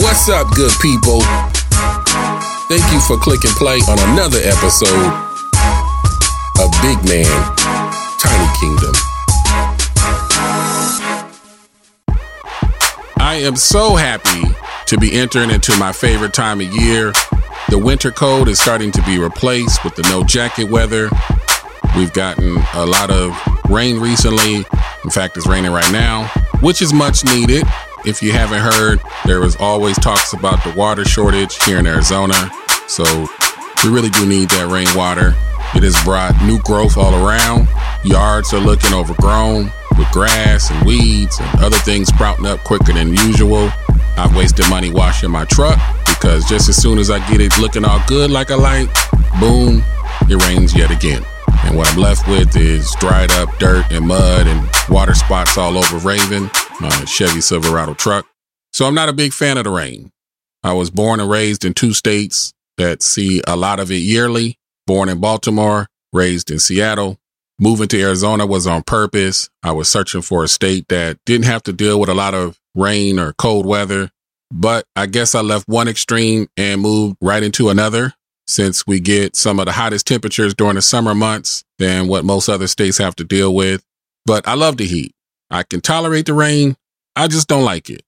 What's up, good people? Thank you for clicking play on another episode of Big Man Tiny Kingdom. I am so happy to be entering into my favorite time of year. The winter cold is starting to be replaced with the no jacket weather. We've gotten a lot of rain recently. In fact, it's raining right now, which is much needed. If you haven't heard, there was always talks about the water shortage here in Arizona. So we really do need that rainwater. It has brought new growth all around. Yards are looking overgrown with grass and weeds and other things sprouting up quicker than usual. I've wasted money washing my truck because just as soon as I get it looking all good like I like, boom, it rains yet again. And what I'm left with is dried up dirt and mud and water spots all over Raven, my Chevy Silverado truck. So I'm not a big fan of the rain. I was born and raised in two states that see a lot of it yearly. Born in Baltimore, raised in Seattle. Moving to Arizona was on purpose. I was searching for a state that didn't have to deal with a lot of rain or cold weather. But I guess I left one extreme and moved right into another since we get some of the hottest temperatures during the summer months than what most other states have to deal with. But I love the heat. I can tolerate the rain. I just don't like it.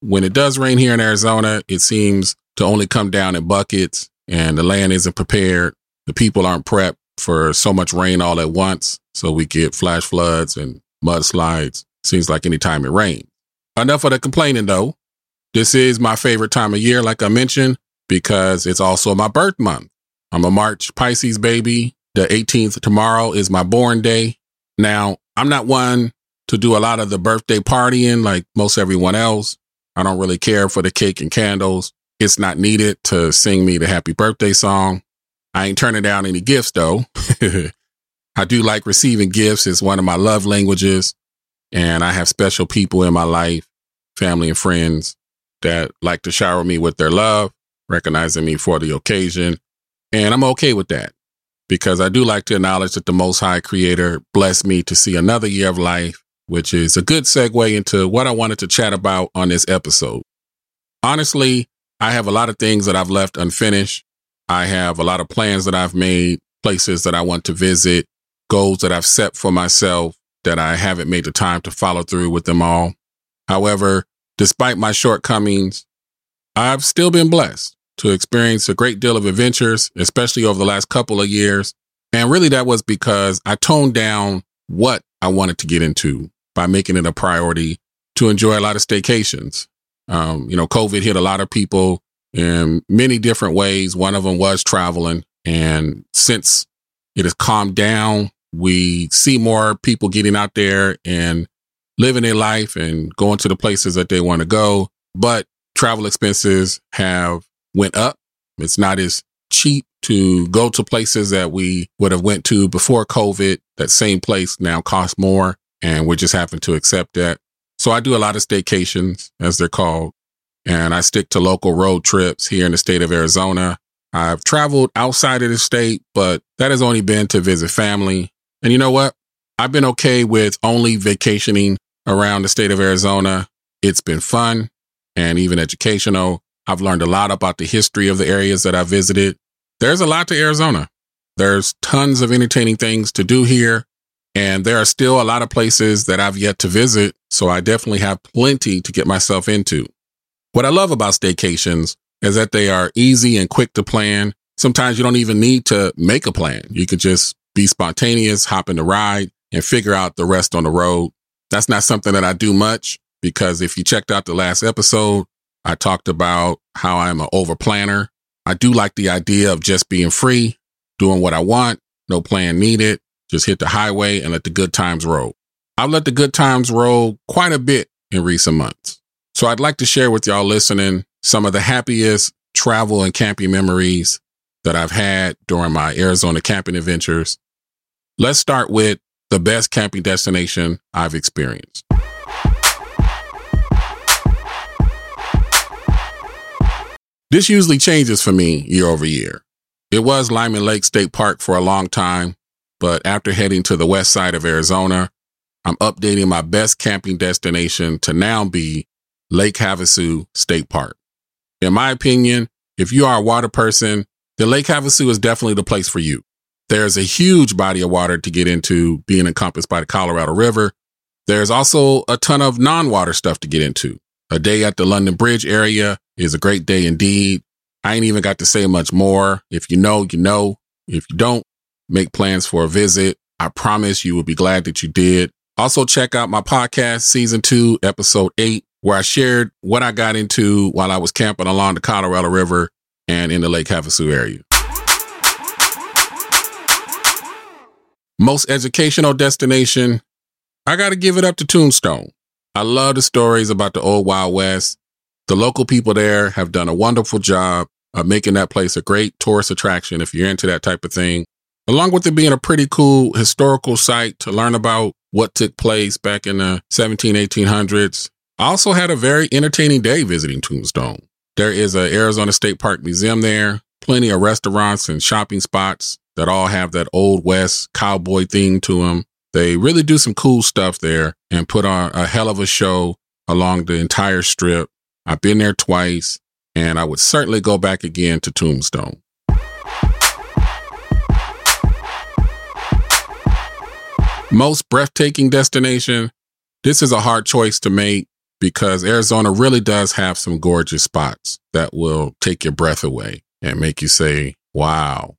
When it does rain here in Arizona, it seems to only come down in buckets and the land isn't prepared. The people aren't prepped for so much rain all at once. So we get flash floods and mudslides. Seems like anytime it rains. Enough of the complaining though. This is my favorite time of year, like I mentioned, because it's also my birth month. I'm a March Pisces baby. The 18th tomorrow is my born day. Now, I'm not one to do a lot of the birthday partying like most everyone else. I don't really care for the cake and candles. It's not needed to sing me the happy birthday song. I ain't turning down any gifts though. I do like receiving gifts. It's one of my love languages. And I have special people in my life, family and friends that like to shower me with their love, recognizing me for the occasion. And I'm okay with that because I do like to acknowledge that the Most High Creator blessed me to see another year of life, which is a good segue into what I wanted to chat about on this episode. Honestly, I have a lot of things that I've left unfinished. I have a lot of plans that I've made, places that I want to visit, goals that I've set for myself that I haven't made the time to follow through with them all. However, despite my shortcomings, I've still been blessed to experience a great deal of adventures, especially over the last couple of years. And really that was because I toned down what I wanted to get into by making it a priority to enjoy a lot of staycations. Um, you know, COVID hit a lot of people in many different ways. One of them was traveling. And since it has calmed down, we see more people getting out there and living their life and going to the places that they want to go. But travel expenses have went up. It's not as cheap to go to places that we would have went to before COVID. That same place now costs more and we're just having to accept that. So I do a lot of staycations as they're called and I stick to local road trips here in the state of Arizona. I've traveled outside of the state, but that has only been to visit family. And you know what? I've been okay with only vacationing around the state of Arizona. It's been fun and even educational. I've learned a lot about the history of the areas that I visited. There's a lot to Arizona. There's tons of entertaining things to do here. And there are still a lot of places that I've yet to visit. So I definitely have plenty to get myself into. What I love about staycations is that they are easy and quick to plan. Sometimes you don't even need to make a plan. You can just be spontaneous, hop in the ride and figure out the rest on the road. That's not something that I do much because if you checked out the last episode, I talked about how I'm an over planner. I do like the idea of just being free, doing what I want, no plan needed, just hit the highway and let the good times roll. I've let the good times roll quite a bit in recent months. So I'd like to share with y'all listening some of the happiest travel and camping memories that I've had during my Arizona camping adventures. Let's start with the best camping destination I've experienced. This usually changes for me year over year. It was Lyman Lake State Park for a long time, but after heading to the west side of Arizona, I'm updating my best camping destination to now be Lake Havasu State Park. In my opinion, if you are a water person, then Lake Havasu is definitely the place for you. There's a huge body of water to get into being encompassed by the Colorado River. There's also a ton of non water stuff to get into. A day at the London Bridge area is a great day indeed. I ain't even got to say much more. If you know, you know. If you don't, make plans for a visit. I promise you will be glad that you did. Also, check out my podcast, season two, episode eight, where I shared what I got into while I was camping along the Colorado River and in the Lake Havasu area. Most educational destination, I got to give it up to Tombstone. I love the stories about the old Wild West. The local people there have done a wonderful job of making that place a great tourist attraction if you're into that type of thing, along with it being a pretty cool historical site to learn about what took place back in the 17, 1800s. I also had a very entertaining day visiting Tombstone. There is a Arizona State Park Museum there, plenty of restaurants and shopping spots that all have that old West cowboy thing to them. They really do some cool stuff there and put on a hell of a show along the entire strip. I've been there twice and I would certainly go back again to Tombstone. Most breathtaking destination. This is a hard choice to make because Arizona really does have some gorgeous spots that will take your breath away and make you say, wow.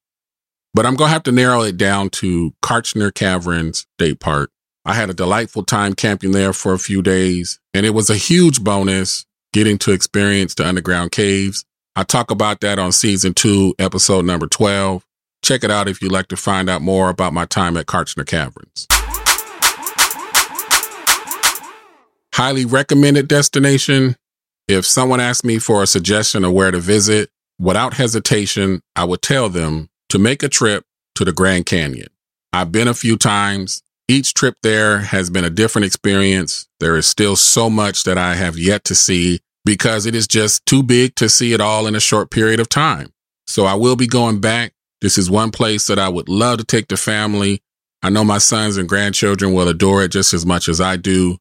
But I'm going to have to narrow it down to Kartchner Caverns State Park. I had a delightful time camping there for a few days, and it was a huge bonus getting to experience the underground caves. I talk about that on season two, episode number 12. Check it out if you'd like to find out more about my time at Kartchner Caverns. Highly recommended destination. If someone asked me for a suggestion of where to visit, without hesitation, I would tell them to make a trip to the Grand Canyon. I've been a few times. Each trip there has been a different experience. There is still so much that I have yet to see because it is just too big to see it all in a short period of time. So I will be going back. This is one place that I would love to take the family. I know my sons and grandchildren will adore it just as much as I do.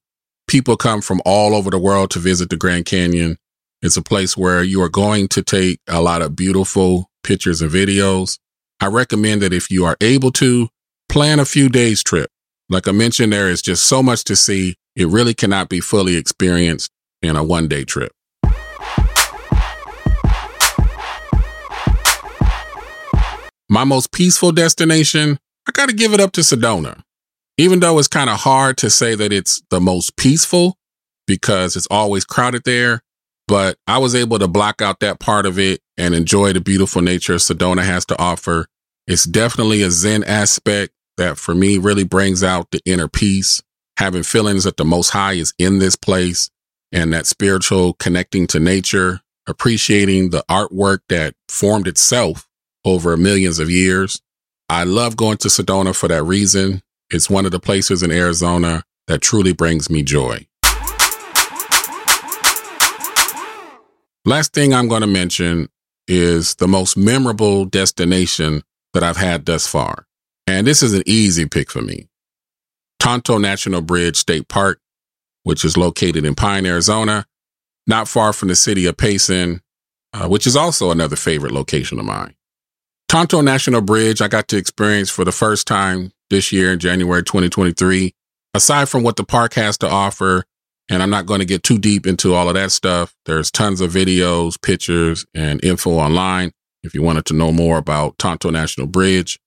People come from all over the world to visit the Grand Canyon. It's a place where you are going to take a lot of beautiful pictures and videos. I recommend that if you are able to, plan a few days trip. Like I mentioned, there is just so much to see. It really cannot be fully experienced in a one day trip. My most peaceful destination, I got to give it up to Sedona. Even though it's kind of hard to say that it's the most peaceful because it's always crowded there, but I was able to block out that part of it and enjoy the beautiful nature Sedona has to offer. It's definitely a Zen aspect that for me really brings out the inner peace, having feelings that the Most High is in this place and that spiritual connecting to nature, appreciating the artwork that formed itself over millions of years. I love going to Sedona for that reason. It's one of the places in Arizona that truly brings me joy. Last thing I'm going to mention is the most memorable destination that I've had thus far. And this is an easy pick for me. Tonto Natural Bridge State Park, which is located in Pine, Arizona, not far from the city of Payson, uh, which is also another favorite location of mine. Tonto Natural Bridge, I got to experience for the first time this year in January 2023. Aside from what the park has to offer, and I'm not going to get too deep into all of that stuff, there's tons of videos, pictures, and info online if you wanted to know more about Tonto Natural Bridge.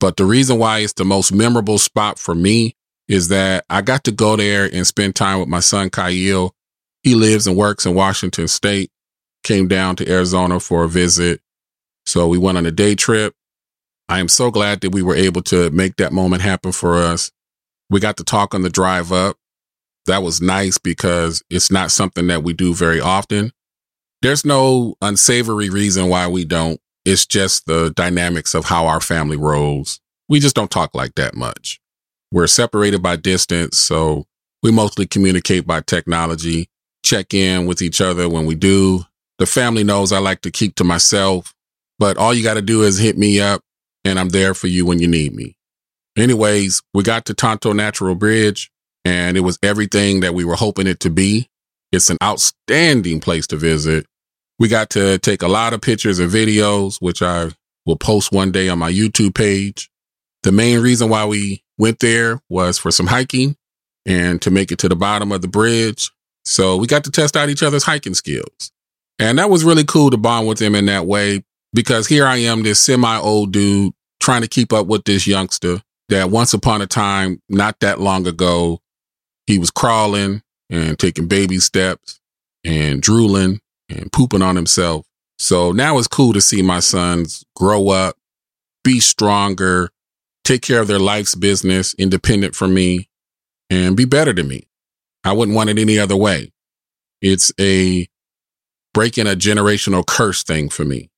But the reason why it's the most memorable spot for me is that I got to go there and spend time with my son, Kyle. He lives and works in Washington State, came down to Arizona for a visit. So we went on a day trip. I am so glad that we were able to make that moment happen for us. We got to talk on the drive up. That was nice because it's not something that we do very often. There's no unsavory reason why we don't. It's just the dynamics of how our family rolls. We just don't talk like that much. We're separated by distance, so we mostly communicate by technology, check in with each other when we do. The family knows I like to keep to myself, but all you got to do is hit me up and I'm there for you when you need me. Anyways, we got to Tonto Natural Bridge and it was everything that we were hoping it to be. It's an outstanding place to visit. We got to take a lot of pictures and videos, which I will post one day on my YouTube page. The main reason why we went there was for some hiking and to make it to the bottom of the bridge. So we got to test out each other's hiking skills. And that was really cool to bond with them in that way because here I am, this semi old dude trying to keep up with this youngster that once upon a time, not that long ago, he was crawling and taking baby steps and drooling and pooping on himself. So now it's cool to see my sons grow up, be stronger, take care of their life's business, independent from me, and be better than me. I wouldn't want it any other way. It's a breaking a generational curse thing for me.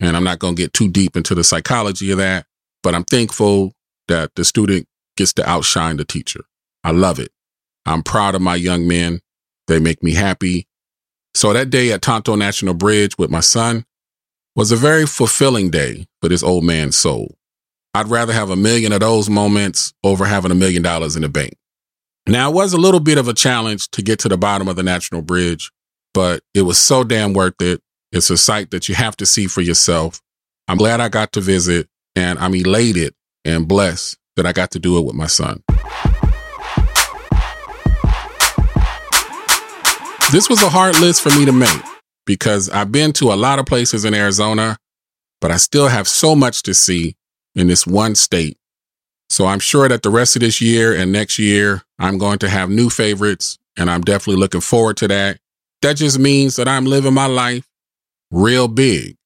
And I'm not going to get too deep into the psychology of that, but I'm thankful that the student gets to outshine the teacher. I love it. I'm proud of my young men. They make me happy. So that day at Tonto Natural Bridge with my son was a very fulfilling day for this old man's soul. I'd rather have a million of those moments over having a million dollars in the bank. Now, it was a little bit of a challenge to get to the bottom of the Natural Bridge, but it was so damn worth it. It's a sight that you have to see for yourself. I'm glad I got to visit, and I'm elated and blessed that I got to do it with my son. This was a hard list for me to make because I've been to a lot of places in Arizona, but I still have so much to see in this one state. So I'm sure that the rest of this year and next year, I'm going to have new favorites, and I'm definitely looking forward to that. That just means that I'm living my life real big.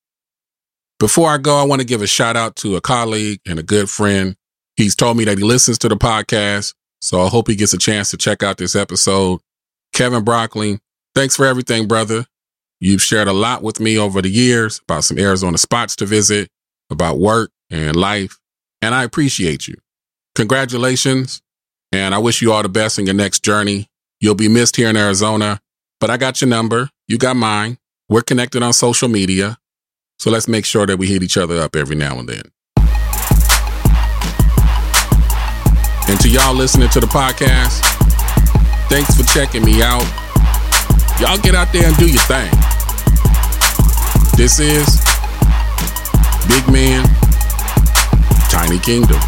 Before I go, I want to give a shout out to a colleague and a good friend. He's told me that he listens to the podcast, so I hope he gets a chance to check out this episode. Kevin Brockling, Thanks for everything, brother. You've shared a lot with me over the years about some Arizona spots to visit, about work and life, and I appreciate you. Congratulations, and I wish you all the best in your next journey. You'll be missed here in Arizona, but I got your number. You got mine. We're connected on social media, so let's make sure that we hit each other up every now and then. And to y'all listening to the podcast, thanks for checking me out. Y'all get out there and do your thing. This is Big Man, Tiny Kingdom.